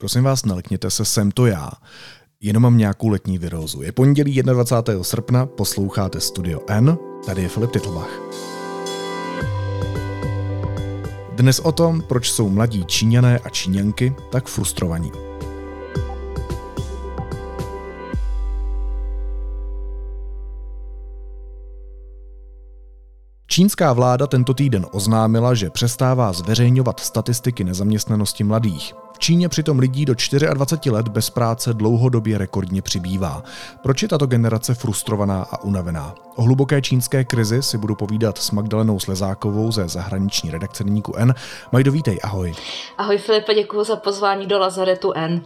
Prosím vás, nelekněte se, jsem to já. Jenom mám nějakou letní virózu. Je pondělí 21. srpna, posloucháte Studio N, tady je Filip Titlbach. Dnes o tom, proč jsou mladí Číňané a Číňanky tak frustrovaní. Čínská vláda tento týden oznámila, že přestává zveřejňovat statistiky nezaměstnanosti mladých. V Číně přitom lidí do 24 let bez práce dlouhodobě rekordně přibývá. Proč je tato generace frustrovaná a unavená? O hluboké čínské krizi si budu povídat s Magdalenou Slezákovou ze zahraniční redakce Deníku N. Majdo, vítej, ahoj. Ahoj Filipe, děkuji za pozvání do Lazaretu N.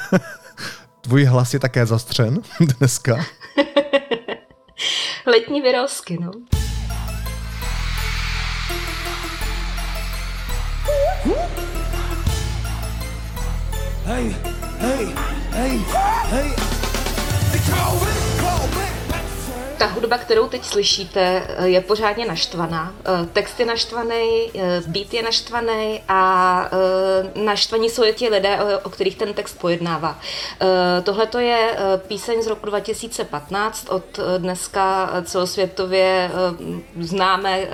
Tvůj hlas je také zastřen dneska. Letní vyrozky, no. Hey, hey, hey, hey. Ta hudba, kterou teď slyšíte, je pořádně naštvaná. Eh, text je naštvaný, eh, beat je naštvaný a eh, naštvaní jsou ti lidé, o kterých ten text pojednává. Tohle to je píseň z roku 2015 od dneska celosvětově známé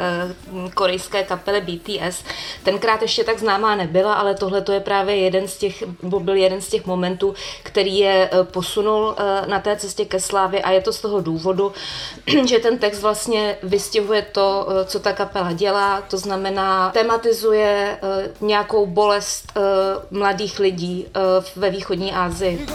korejské kapely BTS. Tenkrát ještě tak známá nebyla, ale tohle to je právě jeden z těch, byl jeden z těch momentů, který je posunul na té cestě ke slávě a je to z toho důvodu, že ten text vlastně vystihuje to, eh, co ta kapela dělá, to znamená tematizuje eh, nějakou bolest eh, mladých lidí ve východní Asii.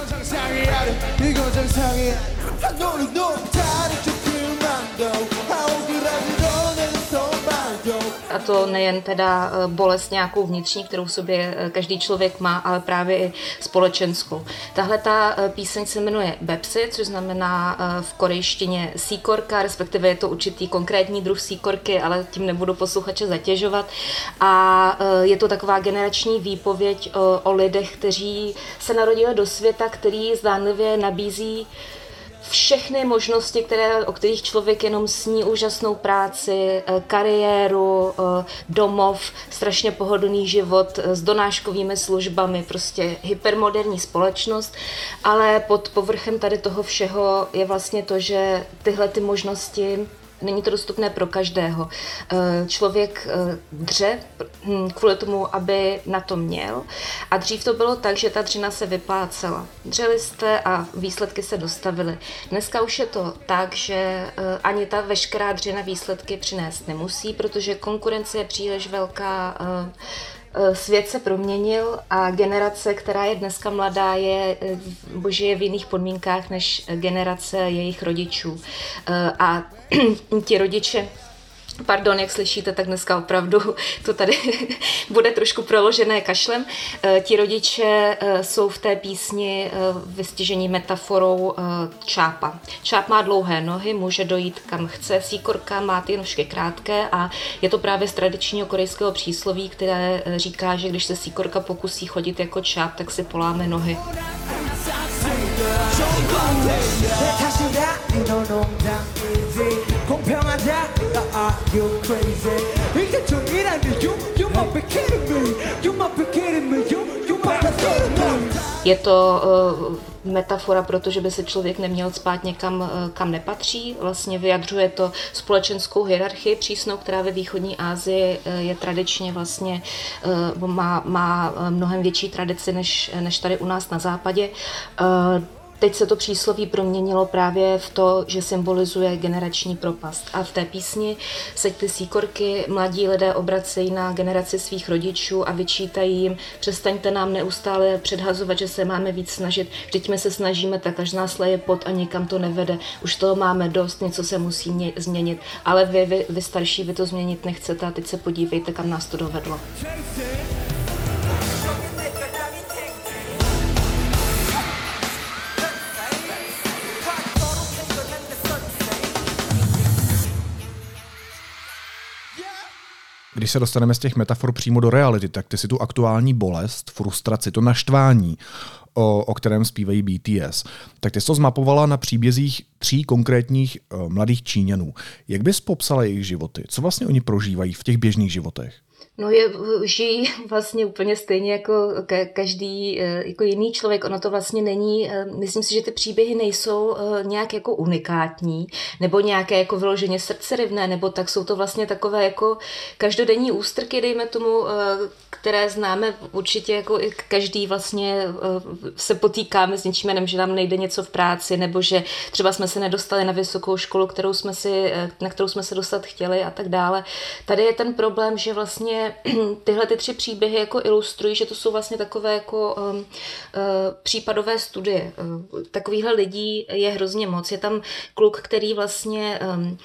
To nejen teda eh, bolest nějakou vnitřní, kterou v sobě eh, každý člověk má, ale právě i společenskou. Tahle ta eh, píseň se jmenuje Bepsy, což znamená v korejštině síkorka, respektive je to určitý konkrétní druh síkorky, ale tím nebudu posluchače zatěžovat. A je to taková generační výpověď o, o lidech, kteří se narodili do světa, který zdánlivě nabízí všechny možnosti, které, o kterých člověk jenom sní úžasnou práci, eh, kariéru, eh, domov, strašně pohodlný život eh, s donáškovými službami, prostě hypermoderní společnost, ale pod povrchem tady toho všeho je vlastně to, že tyhle ty možnosti není to dostupné pro každého. Eh, člověk eh, dře hm, kvůli tomu, aby na to měl a dřív to bylo tak, že ta dřina se vyplácela. Dřeli jste a výsledky se dostavily. Dneska už je to tak, že eh, ani ta veškerá dřina výsledky přinést nemusí, protože konkurence je příliš velká, svět se proměnil a generace, která je dneska mladá, je, eh, žije v jiných podmínkách než generace jejich rodičů. Eh, a ti rodiče Pardon, jak slyšíte, tak dneska opravdu to tady bude trošku proložené kašlem. Eh, ti rodiče eh, jsou v té písni eh, vystižení metaforou čápa. Čáp má dlouhé nohy, může dojít kam chce, síkorka má ty nožky krátké a je to právě z tradičního korejského přísloví, které říká, že když se síkorka pokusí chodit jako čáp, tak si poláme nohy 공평하자 are you crazy 이게 정이라는 you you might be kidding me you might be kidding me you you might be kidding me je to uh, metafora, protože by se člověk neměl spát někam, uh, kam nepatří. Vlastně vyjadřuje to společenskou hierarchii přísnou, která ve východní Asii uh, je tradičně vlastně, má, má mnohem větší tradici než, než tady u nás na západě. Teď se to přísloví proměnilo právě v to, že symbolizuje generační propast. A v té písni se ty síkorky mladí lidé obracejí na generaci svých rodičů a vyčítají jim, přestaňte nám neustále předhazovat, že se máme víc snažit. Vždyť my se snažíme, tak až nás leje pod a nikam to nevede. Už toho máme dost, něco se musí mě, změnit. Ale vy, vy, vy starší, vy to změnit nechcete a teď se podívejte, kam nás to dovedlo. Když se dostaneme z těch metafor přímo do reality, tak ty si tu aktuální bolest, frustraci, to naštvání, o, o kterém zpívají BTS, tak ty jsi to zmapovala na příbězích tří konkrétních uh, mladých Číňanů. Jak bys popsala jejich životy? Co vlastně oni prožívají v těch běžných životech? No je, žijí vlastně úplně stejně jako každý eh, jako jiný člověk. Ono to vlastně není, eh, myslím si, že ty příběhy nejsou eh, nějak jako unikátní, nebo nějaké jako vyloženě srdcerivné, nebo tak jsou to vlastně takové jako každodenní ústrky, dejme tomu, které známe určitě jako i každý vlastně se potýkáme s něčím jenom, že nám nejde něco v práci, nebo že třeba jsme se nedostali na vysokou školu, kterou jsme si, na kterou jsme se dostat chtěli a tak dále. Tady je ten problém, že vlastně tyhle ty tři příběhy jako ilustrují, že to jsou vlastně takové jako um, uh, případové studie. Uh, takovýchhle lidí je hrozně moc. Je tam kluk, který vlastně um,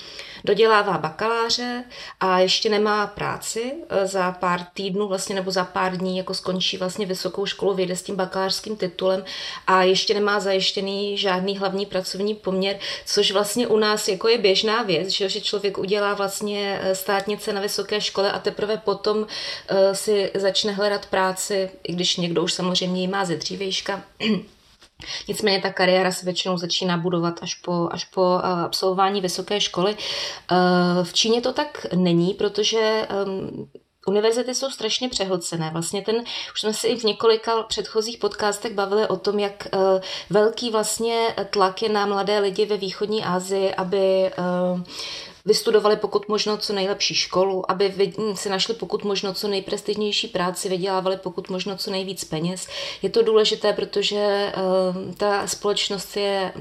dodělává bakaláře a ještě nemá práci uh, za pár týdnů vlastně nebo za pár dní jako skončí vlastně vysokou školu, vyjde s tím bakalářským titulem a ještě nemá zajištěný žádný hlavní pracovní poměr, což vlastně u nás jako je běžná věc, že, člověk udělá vlastně uh, státnice na vysoké škole a teprve potom potom uh, si začne hledat práci, i když někdo už samozřejmě ji má ze dřívejška. Nicméně ta kariéra se většinou začíná budovat až po, až po uh, absolvování vysoké školy. Uh, v Číně to tak není, protože um, Univerzity jsou strašně přehlcené. Vlastně ten, už jsme si i v několika předchozích podcastech bavili o tom, jak velký vlastně tlak je na mladé lidi ve východní Asii, aby vystudovali pokud možno co nejlepší školu, aby si našli pokud možno co nejprestižnější práci, vydělávali pokud možno co nejvíc peněz. Je to důležité, protože eh, ta společnost je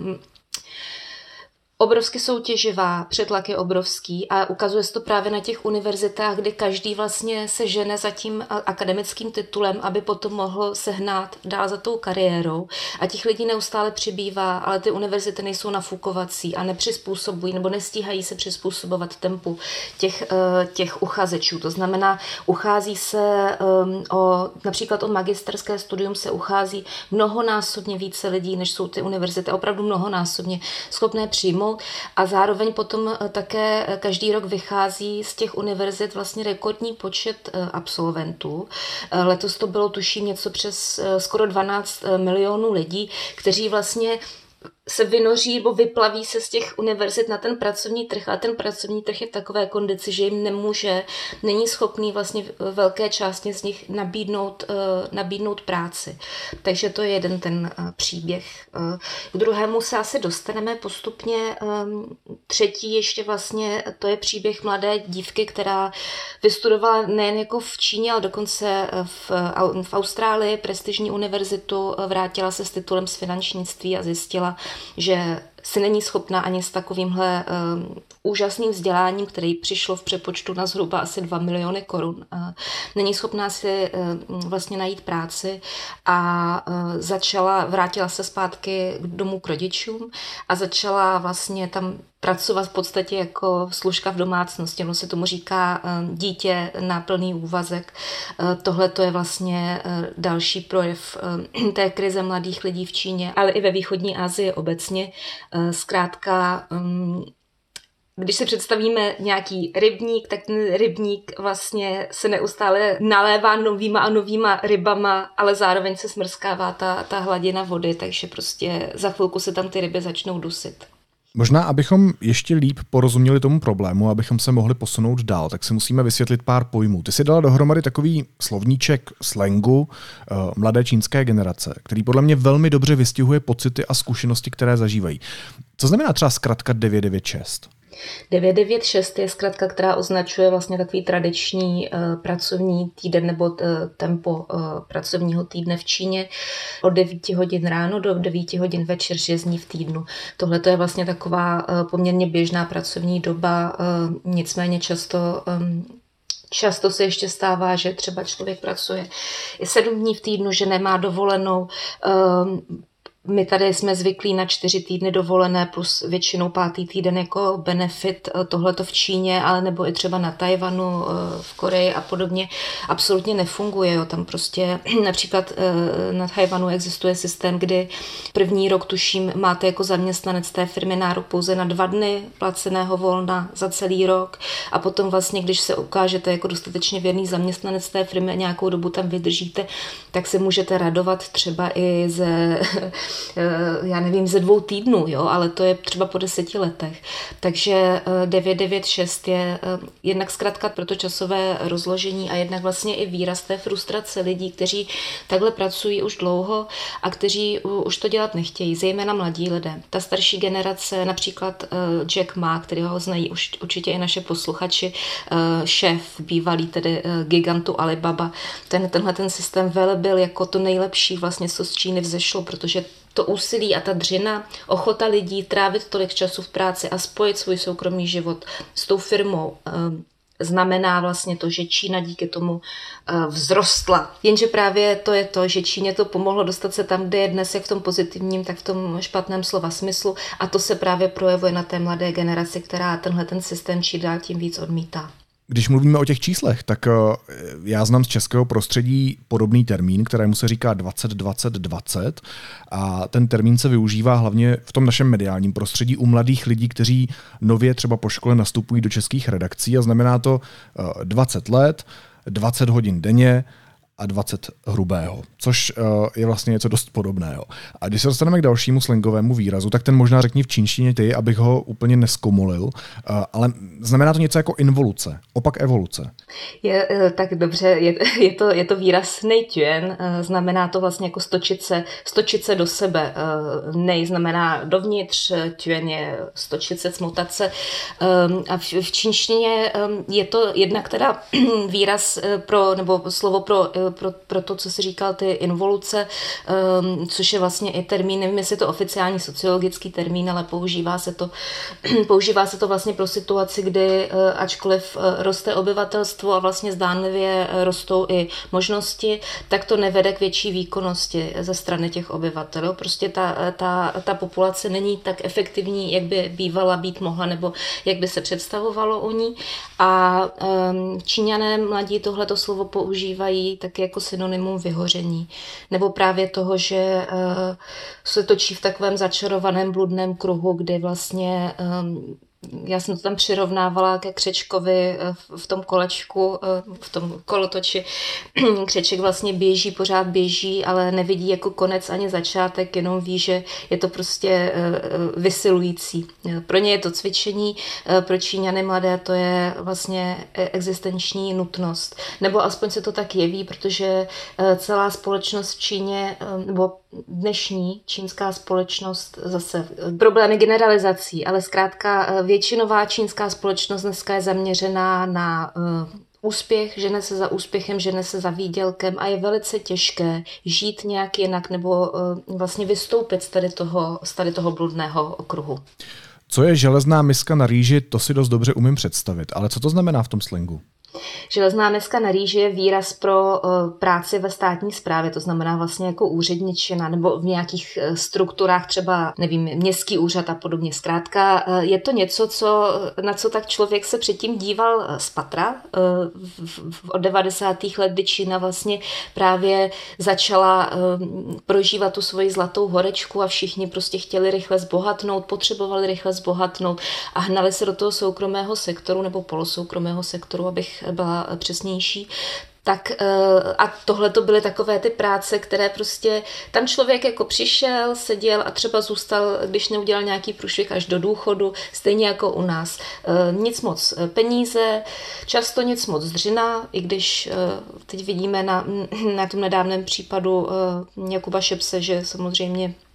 obrovsky soutěživá, přetlak je obrovský a ukazuje se to právě na těch univerzitách, kdy každý vlastně se žene za tím akademickým titulem, aby potom mohl sehnat dál za tou kariérou. A těch lidí neustále přibývá, ale ty univerzity nejsou nafukovací a nepřizpůsobují nebo nestíhají se přizpůsobovat tempu těch, eh, těch uchazečů. To znamená, uchází se um, o, například o magisterské studium se uchází mnohonásobně více lidí, než jsou ty univerzity, opravdu mnohonásobně schopné přijmout přijmout a zároveň potom eh, také eh, každý rok vychází z těch univerzit vlastně rekordní počet eh, absolventů. Letos to bylo tuším něco přes skoro 12 milionů lidí, kteří vlastně se vynoří nebo vyplaví se z těch univerzit na ten pracovní trh a ten pracovní trh je v takové kondici, že jim nemůže, není schopný vlastně velké části z nich nabídnout, uh, nabídnout práci. Takže to je jeden ten uh, příběh. Uh, k druhému se asi dostaneme postupně. Um, třetí ještě vlastně, to je příběh mladé dívky, která vystudovala nejen jako v Číně, ale dokonce v, v Austrálii prestižní univerzitu, vrátila se s titulem z finančnictví a zjistila, že si není schopna ani s takovýmhle um, úžasným vzděláním, který přišlo v přepočtu na zhruba asi 2 miliony korun. Uh, není schopná si uh, vlastně najít práci a uh, začala, vrátila se zpátky domů k rodičům a začala vlastně tam pracovat v podstatě jako služka v domácnosti. No se tomu říká dítě na plný úvazek. Tohle to je vlastně další projev té krize mladých lidí v Číně, ale i ve východní Asii obecně. Zkrátka um, když si představíme nějaký rybník, tak ten rybník vlastně se neustále nalévá novýma a novýma rybama, ale zároveň se smrskává ta, ta hladina vody, takže prostě za chvilku se tam ty ryby začnou dusit. Možná, abychom ještě líp porozuměli tomu problému, abychom se mohli posunout dál, tak si musíme vysvětlit pár pojmů. Ty si dala dohromady takový slovníček slangu uh, mladé čínské generace, který podle mě velmi dobře vystihuje pocity a zkušenosti, které zažívají. Co znamená třeba zkratka 996? 996 je zkrátka, která označuje vlastně takový tradiční uh, pracovní týden nebo uh, tempo uh, pracovního týdne v Číně od 9 hodin ráno do 9 hodin večer 6 dní v týdnu. Tohle to je vlastně taková poměrně běžná pracovní doba, nicméně často um, Často se ještě stává, že třeba člověk pracuje i sedm dní v týdnu, že nemá dovolenou, my tady jsme zvyklí na čtyři týdny dovolené plus většinou pátý týden jako benefit eh, tohleto v Číně, ale nebo i třeba na Tajvanu, eh, v Koreji a podobně absolutně nefunguje. Jo. Tam prostě například eh, na Tajvanu existuje systém, kdy první rok tuším máte jako zaměstnanec té firmy nárok pouze na dva dny placeného volna za celý rok a potom vlastně, když se ukážete jako dostatečně věrný zaměstnanec té firmy a nějakou dobu tam vydržíte, tak se můžete radovat třeba i ze já nevím, ze dvou týdnů, jo, ale to je třeba po deseti letech. Takže 996 je jednak zkrátka pro to časové rozložení a jednak vlastně i výraz té frustrace lidí, kteří takhle pracují už dlouho a kteří už to dělat nechtějí, zejména mladí lidé. Ta starší generace, například Jack Ma, který ho znají už určitě i naše posluchači, šéf bývalý tedy gigantu Alibaba, ten, tenhle ten systém velebil jako to nejlepší vlastně, co z Číny vzešlo, protože to úsilí a ta dřina, ochota lidí trávit tolik času v práci a spojit svůj soukromý život s tou firmou, eh, znamená vlastně to, že Čína díky tomu eh, vzrostla. Jenže právě to je to, že Číně to pomohlo dostat se tam, kde je dnes, jak v tom pozitivním, tak v tom špatném slova smyslu a to se právě projevuje na té mladé generaci, která tenhle ten systém čím dál tím víc odmítá. Když mluvíme o těch číslech, tak eh, já znám z českého prostředí podobný termín, kterému se říká 20-20-20 a ten termín se využívá hlavně v tom našem mediálním prostředí u mladých lidí, kteří nově třeba po škole nastupují do českých redakcí. A znamená to 20 eh, let, 20 hodin denně, a 20 hrubého, což uh, je vlastně něco dost podobného. A když se dostaneme k dalšímu slangovému výrazu, tak ten možná řekni v čínštině ty, abych ho úplně neskomolil, uh, ale znamená to něco jako involuce, opak evoluce. Je, uh, tak dobře, je, je, to, je to výraz nejtuen, znamená to vlastně jako stočit se, stočit se do sebe. Nej znamená dovnitř, tuen je stočit se, smotat se. A v, v čínštině je to jednak teda výraz pro, nebo slovo pro pro, pro to, co si říkal, ty involuce, um, což je vlastně i termín, nevím, jestli je to oficiální sociologický termín, ale používá se to, používá se to vlastně pro situaci, kdy uh, ačkoliv uh, roste obyvatelstvo a vlastně zdánlivě uh, rostou i možnosti, tak to nevede k větší výkonnosti ze strany těch obyvatel. Prostě ta, ta, ta populace není tak efektivní, jak by bývala být mohla, nebo jak by se představovalo o ní. A um, Číňané mladí tohleto slovo používají tak jako synonymum vyhoření. Nebo právě toho, že uh, se točí v takovém začarovaném bludném kruhu, kdy vlastně um, já jsem to tam přirovnávala ke křečkovi eh, v tom kolečku, eh, v tom kolotoči. Křeček vlastně běží, pořád běží, ale nevidí jako konec ani začátek, jenom ví, že je to prostě eh, vysilující. Pro ně je to cvičení, pro Číňany mladé to je vlastně existenční nutnost. Nebo aspoň se to tak jeví, protože celá společnost v Číně, nebo dnešní čínská společnost zase problémy generalizací, ale zkrátka většinová čínská společnost dneska je zaměřená na uh, úspěch, žene se za úspěchem, žene se za výdělkem a je velice těžké žít nějak jinak nebo uh, vlastně vystoupit z tady toho, z tady toho bludného okruhu. Co je železná miska na rýži, to si dost dobře umím představit, ale co to znamená v tom slangu? Železná dneska na rýži je výraz pro uh, práci ve státní správě, to znamená vlastně jako úředničina nebo v nějakých uh, strukturách, třeba, nevím, městský úřad a podobně. Zkrátka, uh, je to něco, co, na co tak člověk se předtím díval z patra od 90. let, kdy Čína vlastně právě začala prožívat tu svoji zlatou horečku a všichni prostě chtěli rychle zbohatnout, potřebovali rychle zbohatnout a hnali se do toho soukromého sektoru nebo polosoukromého sektoru, abych byla přesnější, tak eh, a tohle to byly takové ty práce, které prostě tam člověk jako přišel, seděl a třeba zůstal, když neudělal nějaký průšvih až do důchodu, stejně jako u nás. Eh, nic moc peníze, často nic moc dřina, i když eh, teď vidíme na, na tom nedávném případu Jakuba Šepse, že samozřejmě Eh,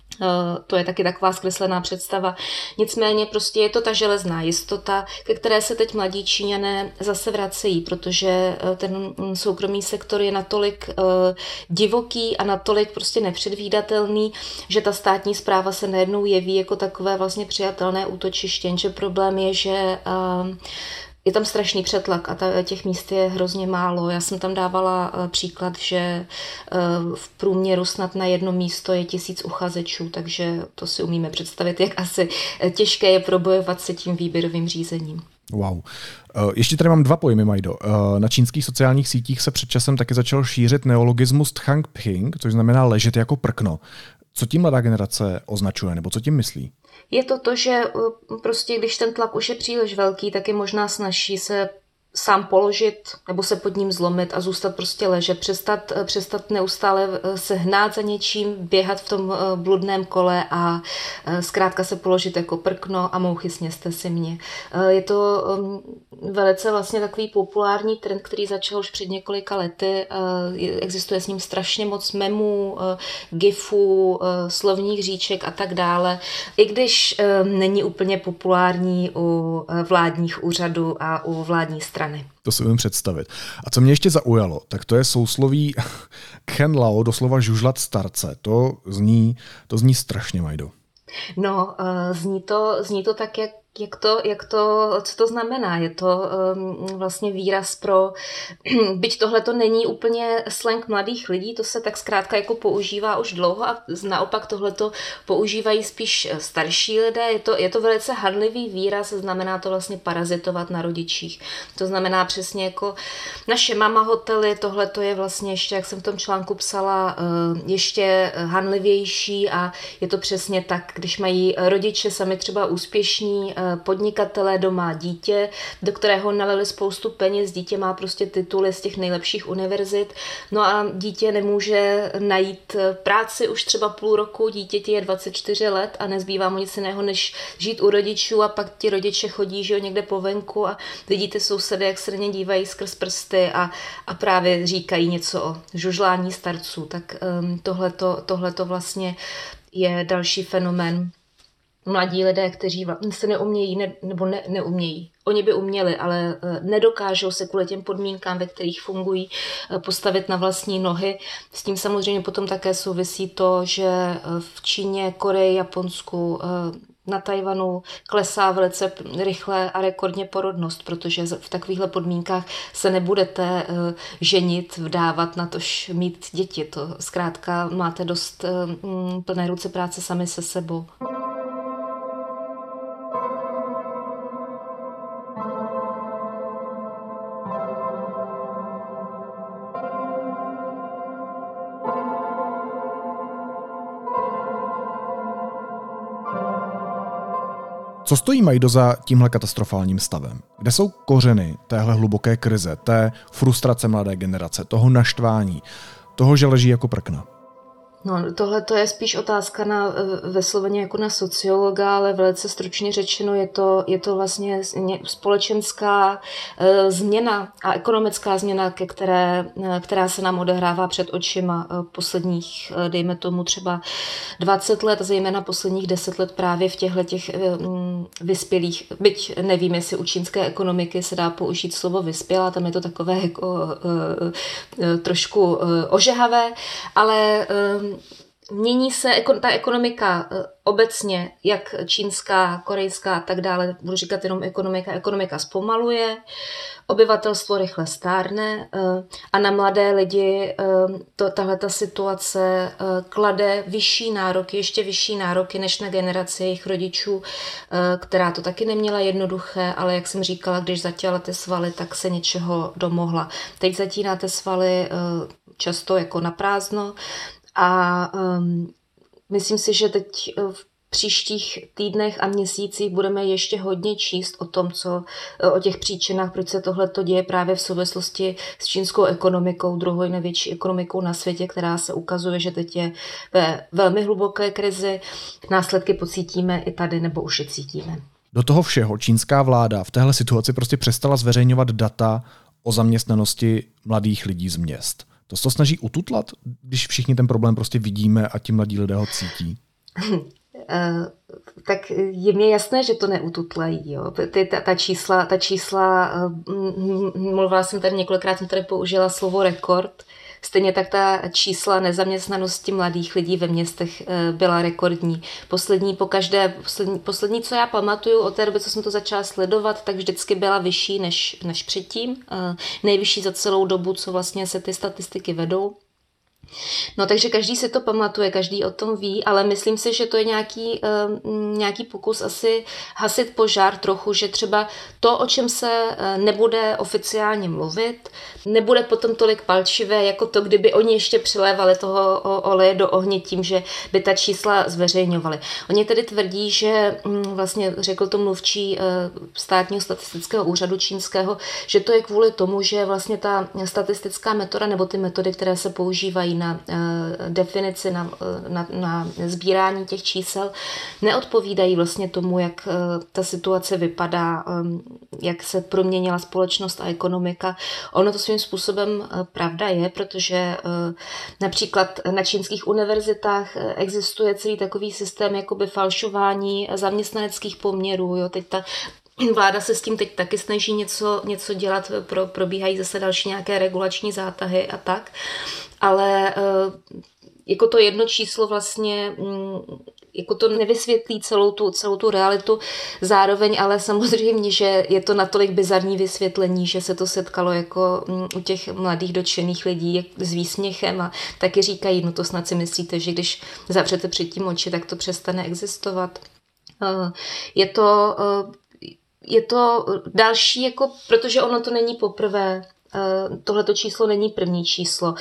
to je taky taková zkreslená představa. Nicméně prostě je to ta železná jistota, ke které se teď mladí Číňané zase vracejí, protože eh, ten soukromý sektor je natolik eh, divoký a natolik prostě nepředvídatelný, že ta státní zpráva se najednou jeví jako takové vlastně přijatelné útočiště. Jenže problém je, že je tam strašný přetlak a ta, těch míst je hrozně málo. Já jsem tam dávala uh, příklad, že uh, v průměru snad na jedno místo je tisíc uchazečů, takže to si umíme představit, jak asi eh, těžké je probojovat se tím výběrovým řízením. Wow. Ještě tady mám dva pojmy, Majdo. Na čínských sociálních sítích se před časem taky začal šířit neologismus Tchang Ping, což znamená ležet jako prkno. Co tím mladá generace označuje, nebo co tím myslí? Je to to, že uh, prostě když ten tlak už je příliš velký, tak je možná snaží se sám položit nebo se pod ním zlomit a zůstat prostě ležet, přestat, přestat neustále se hnát za něčím, běhat v tom bludném kole a zkrátka se položit jako prkno a mouchy sněste si mě. Je to um, velice vlastně takový populární trend, který začal už před několika lety. Existuje s ním strašně moc memů, gifů, slovních říček a tak dále. I když není úplně populární u vládních úřadů a u vládní strany. To si umím představit. A co mě ještě zaujalo, tak to je sousloví Ken Lao, doslova žužlat starce. To zní, to zní strašně, Majdo. No, uh, zní to, zní to tak, jak jak to, jak to, co to znamená? Je to um, vlastně výraz pro, byť tohle to není úplně slang mladých lidí, to se tak zkrátka jako používá už dlouho a naopak tohle to používají spíš starší lidé. Je to, je to velice hadlivý výraz, znamená to vlastně parazitovat na rodičích. To znamená přesně jako naše mama hotely, tohle to je vlastně ještě, jak jsem v tom článku psala, uh, ještě hanlivější a je to přesně tak, když mají rodiče sami třeba úspěšní, Eh, podnikatelé doma dítě, do kterého nalili spoustu peněz, dítě má prostě tituly z těch nejlepších univerzit, no a dítě nemůže najít eh, práci už třeba půl roku, dítěti je 24 let a nezbývá mu nic jiného, než žít u rodičů a pak ti rodiče chodí že jo, někde po venku a vidíte sousedy, jak se na ně dívají skrz prsty a, a právě říkají něco o žužlání starců. Tak um, tohleto, tohleto vlastně je další fenomén mladí lidé, kteří se neumějí ne, nebo ne, neumějí. Oni by uměli, ale eh, nedokážou se kvůli těm podmínkám, ve kterých fungují, eh, postavit na vlastní nohy. S tím samozřejmě potom také souvisí to, že eh, v Číně, Koreji, Japonsku, na Tajvanu klesá velice rychle a rekordně porodnost, protože v takovýchhle podmínkách se nebudete ženit, vdávat na tož mít děti. To zkrátka máte dost plné ruce práce sami se sebou. Co stojí Majdo za tímhle katastrofálním stavem? Kde jsou kořeny téhle hluboké krize, té frustrace mladé generace, toho naštvání, toho, že leží jako prkna? No, tohle to je spíš otázka na vysloveně jako na sociologa, ale velice stručně řečeno je to, je to vlastně společenská e, změna a ekonomická změna, ke které, e, která se nám odehrává před očima e, posledních, dejme tomu třeba 20 let, zejména posledních 10 let právě v těchto těch vyspělých, byť nevím, jestli u čínské ekonomiky se dá použít slovo vyspělá, tam je to takové jako trošku ožehavé, ale Mění se ta ekonomika eh, obecně, jak čínská, korejská a tak dále, budu říkat jenom ekonomika, ekonomika zpomaluje, obyvatelstvo rychle stárne eh, a na mladé lidi eh, to, tahle ta situace klade vyšší nároky, ještě vyšší nároky než na generaci jejich rodičů, která to taky neměla jednoduché, ale jak jsem říkala, když zatěla svaly, tak se něčeho domohla. Teď zatínáte svaly často jako na prázdno a um, myslím si, že teď uh, v příštích týdnech a měsících budeme ještě hodně číst o tom, co uh, o těch příčinách, proč se tohle to děje právě v souvislosti s čínskou ekonomikou, druhou největší ekonomikou na světě, která se ukazuje, že teď je ve velmi hluboké krizi. Následky pocítíme i tady, nebo už je cítíme. Do toho všeho čínská vláda v téhle situaci prostě přestala zveřejňovat data o zaměstnanosti mladých lidí z měst. To se to snaží ututlat, když všichni ten problém prostě vidíme a ti mladí lidé ho cítí? Uh, tak je mi jasné, že to neututlají. Jo. Ty, ta, ta, čísla, ta čísla, uh, mluvila jsem tady několikrát, jsem tady použila slovo rekord, Stejně tak ta čísla nezaměstnanosti mladých lidí ve městech eh, byla rekordní. Poslední, po každé, poslední, poslední, co já pamatuju od té doby, co jsem to začala sledovat, tak vždycky byla vyšší než, než předtím. Eh, nejvyšší za celou dobu, co vlastně se ty statistiky vedou. No takže každý si to pamatuje, každý o tom ví, ale myslím si, že to je nějaký, uh, nějaký pokus asi hasit požár trochu, že třeba to, o čem se uh, nebude oficiálně mluvit, nebude potom tolik palčivé, jako to, kdyby oni ještě přilévali toho oleje do ohně tím, že by ta čísla zveřejňovali. Oni tedy tvrdí, že um, vlastně řekl to mluvčí eh, státního statistického úřadu čínského, že to je kvůli tomu, že vlastně ta statistická metoda nebo ty metody, které se používají na eh, definici, na, na, na sbírání těch čísel, neodpovídají vlastně tomu, jak ta situace vypadá, jak se proměnila společnost a ekonomika. Ono to svým způsobem pravda je, protože například na čínských univerzitách existuje celý takový systém jakoby falšování zaměstnaneckých poměrů. Jo. Teď ta Vláda se s tím teď taky snaží něco, něco dělat, pro, probíhají zase další nějaké regulační zátahy a tak, ale eh, jako to jedno číslo vlastně mm, jako to nevysvětlí celou tu, celou tu realitu. Zároveň ale samozřejmě, že je to natolik bizarní vysvětlení, že se to setkalo jako mm, u těch mladých dotčených lidí s výsměchem a taky říkají, no to snad si myslíte, že když zavřete předtím oči, tak to přestane existovat. Eh, je to, eh, je to další, jako, protože ono to není poprvé, eh, Tohleto číslo není první číslo,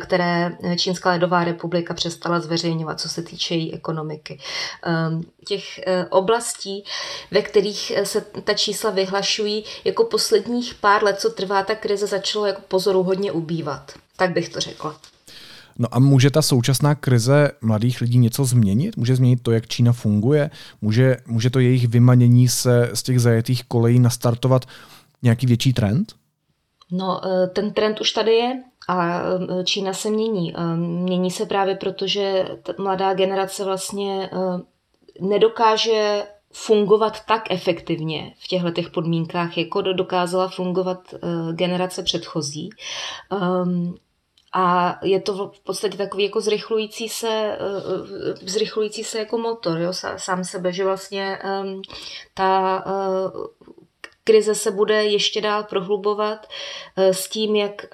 které Čínská ledová republika přestala zveřejňovat, co se týče její ekonomiky. Těch oblastí, ve kterých se ta čísla vyhlašují, jako posledních pár let, co trvá ta krize, začalo jako pozoru hodně ubývat. Tak bych to řekla. No a může ta současná krize mladých lidí něco změnit? Může změnit to, jak Čína funguje? Může, může to jejich vymanění se z těch zajetých kolejí nastartovat nějaký větší trend? No, e, ten trend už tady je a e, Čína se mění. E, mění se právě proto, že mladá generace vlastně nedokáže fungovat tak efektivně v těchto těch podmínkách, jako dokázala fungovat generace předchozí. Ehm, a je to v podstatě takový jako zrychlující se, eh, eh, zrychlující se jako motor, jo, sám sebe, že vlastně um, ta uh, krize se bude ještě dál prohlubovat s tím, jak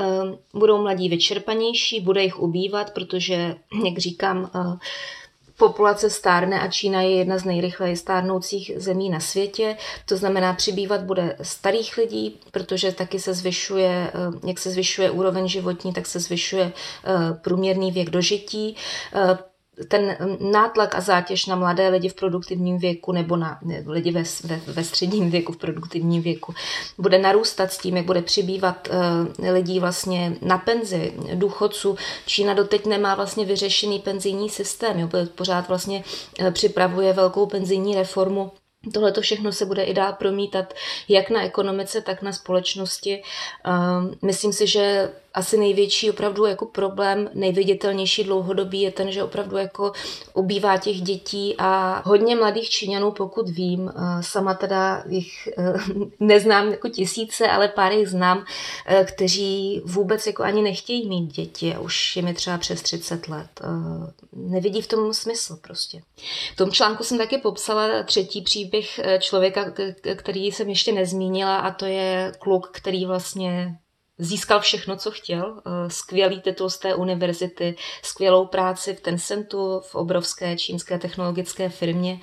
budou mladí vyčerpanější, bude jich ubývat, protože, jak říkám, populace stárne a Čína je jedna z nejrychleji stárnoucích zemí na světě. To znamená, přibývat bude starých lidí, protože taky se zvyšuje, eh, jak se zvyšuje úroveň životní, tak se zvyšuje eh, průměrný věk dožití eh, ten nátlak a zátěž na mladé lidi v produktivním věku nebo na lidi ve, ve, ve středním věku, v produktivním věku, bude narůstat s tím, jak bude přibývat uh, lidí vlastně na penzi, důchodců. Čína doteď nemá vlastně vyřešený penzijní systém, jo, pořád vlastně uh, připravuje velkou penzijní reformu Tohle to všechno se bude i dál promítat jak na ekonomice, tak na společnosti. Ehm, myslím si, že asi největší opravdu jako problém, nejviditelnější dlouhodobý je ten, že opravdu jako ubývá těch dětí a hodně mladých Číňanů, pokud vím, eh, sama teda jich eh, neznám jako tisíce, ale pár jich znám, eh, kteří vůbec jako ani nechtějí mít děti už je mi třeba přes 30 let. Nevidí v tom smysl prostě. V tom článku jsem taky popsala třetí příběh člověka, který jsem ještě nezmínila a to je kluk, který vlastně získal všechno, co chtěl. Eh, skvělý titul z té univerzity, skvělou práci v Tencentu, v obrovské čínské technologické firmě,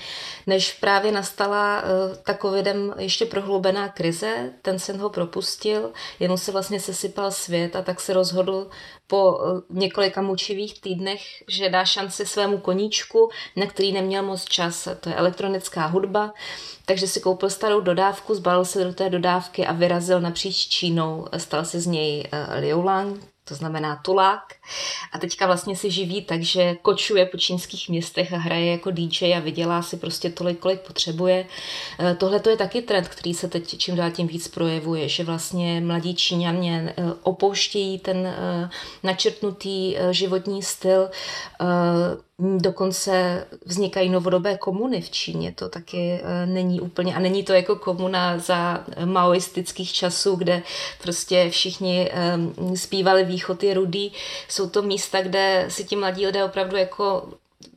než právě nastala eh, ta covidem ještě prohloubená krize, Tencent ho propustil, jemu se vlastně sesypal svět a tak se rozhodl po eh, několika mučivých týdnech, že dá šanci svému koníčku, na který neměl moc čas. To je elektronická hudba, takže si koupil starou dodávku, zbalil se do té dodávky a vyrazil napříč Čínou. Stal se z něj uh, Liu Lang, to znamená tulák. A teďka vlastně si živí tak, že kočuje po čínských městech a hraje jako DJ a vydělá si prostě tolik, kolik potřebuje. Eh, tohle to je taky trend, který se teď čím dál tím víc projevuje, že vlastně mladí Číňané eh, opouštějí ten eh, načrtnutý životní styl, Dokonce vznikají novodobé komuny v Číně, to taky není úplně, a není to jako komuna za maoistických časů, kde prostě všichni zpívali východ je rudý. Jsou to místa, kde si ti mladí lidé opravdu jako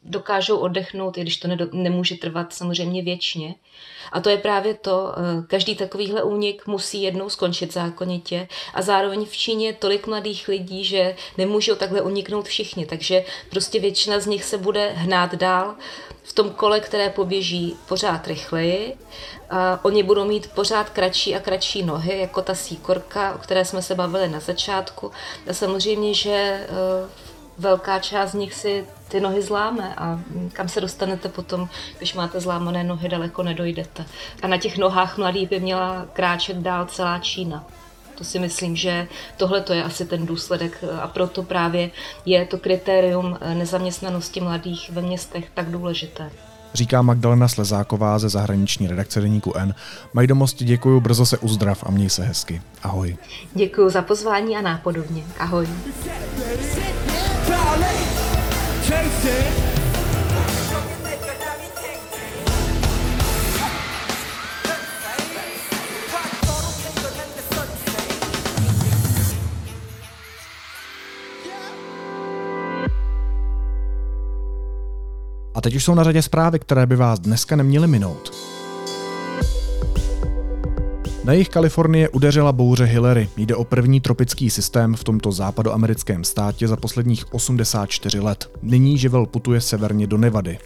dokážou oddechnout, i když to nemůže trvat samozřejmě věčně. A to je právě to, eh, každý takovýhle únik musí jednou skončit zákonitě a zároveň v Číně je tolik mladých lidí, že nemůžou takhle uniknout všichni, takže prostě většina z nich se bude hnát dál v tom kole, které poběží pořád rychleji. A oni budou mít pořád kratší a kratší nohy, jako ta síkorka, o které jsme se bavili na začátku. A samozřejmě, že eh, velká část z nich si ty nohy zláme a kam se dostanete potom, když máte zlámané nohy, daleko nedojdete. A na těch nohách mladých by měla kráčet dál celá Čína. To si myslím, že tohle to je asi ten důsledek a proto právě je to kritérium nezaměstnanosti mladých ve městech tak důležité. Říká Magdalena Slezáková ze zahraniční redakce Deníku N. Majdomosti děkuju, brzo se uzdrav a měj se hezky. Ahoj. Děkuji za pozvání a nápodobně. Ahoj. A teď už jsou na řadě zprávy, které by vás dneska neměly minout. Na jejich Kalifornie udeřila bouře Hillary. Jde o první tropický systém v tomto západoamerickém státě za posledních 84 let. Nyní živel putuje severně do Nevady.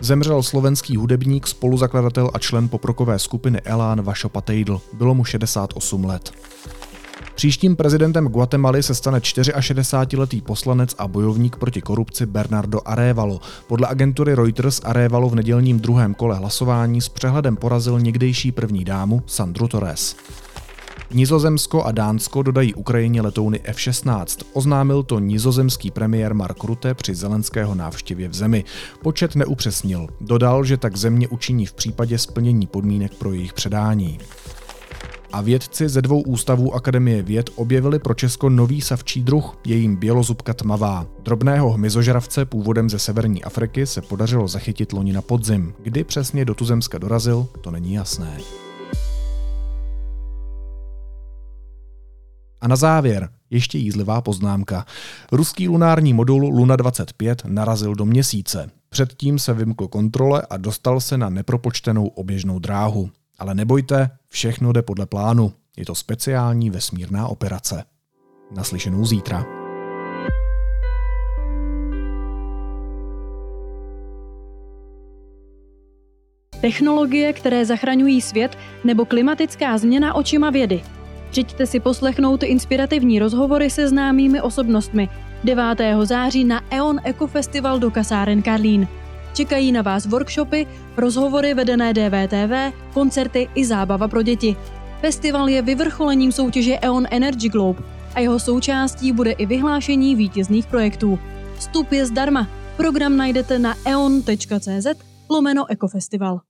Zemřel slovenský hudebník, spoluzakladatel a člen poprokové skupiny Elán Vašo Patejdl. Bylo mu 68 let. Příštím prezidentem Guatemaly se stane 64-letý poslanec a bojovník proti korupci Bernardo Arevalo. Podle agentury Reuters Arevalo v nedělním druhém kole hlasování s přehledem porazil někdejší první dámu Sandru Torres. Nizozemsko a Dánsko dodají Ukrajině letouny F-16. Oznámil to nizozemský premiér Mark Rutte při zelenského návštěvě v zemi. Počet neupřesnil. Dodal, že tak země učiní v případě splnění podmínek pro jejich předání a vědci ze dvou ústavů Akademie věd objevili pro Česko nový savčí druh, je jim bělozubka tmavá. Drobného hmyzožravce původem ze severní Afriky se podařilo zachytit loni na podzim. Kdy přesně do Tuzemska dorazil, to není jasné. A na závěr ještě jízlivá poznámka. Ruský lunární modul Luna 25 narazil do měsíce. Předtím se vymkl kontrole a dostal se na nepropočtenou oběžnou dráhu. Ale nebojte, všechno jde podle plánu. Je to speciální vesmírná operace. Naslyšenou zítra. Technologie, které zachraňují svět, nebo klimatická změna očima vědy. Přijďte si poslechnout inspirativní rozhovory se známými osobnostmi 9. září na EON Eco Festival do kasáren Karlín. Čekají na vás workshopy, rozhovory vedené DVTV, koncerty i zábava pro děti. Festival je vyvrcholením soutěže EON Energy Globe a jeho součástí bude i vyhlášení vítězných projektů. Vstup je zdarma. Program najdete na eon.cz lomeno Ekofestival.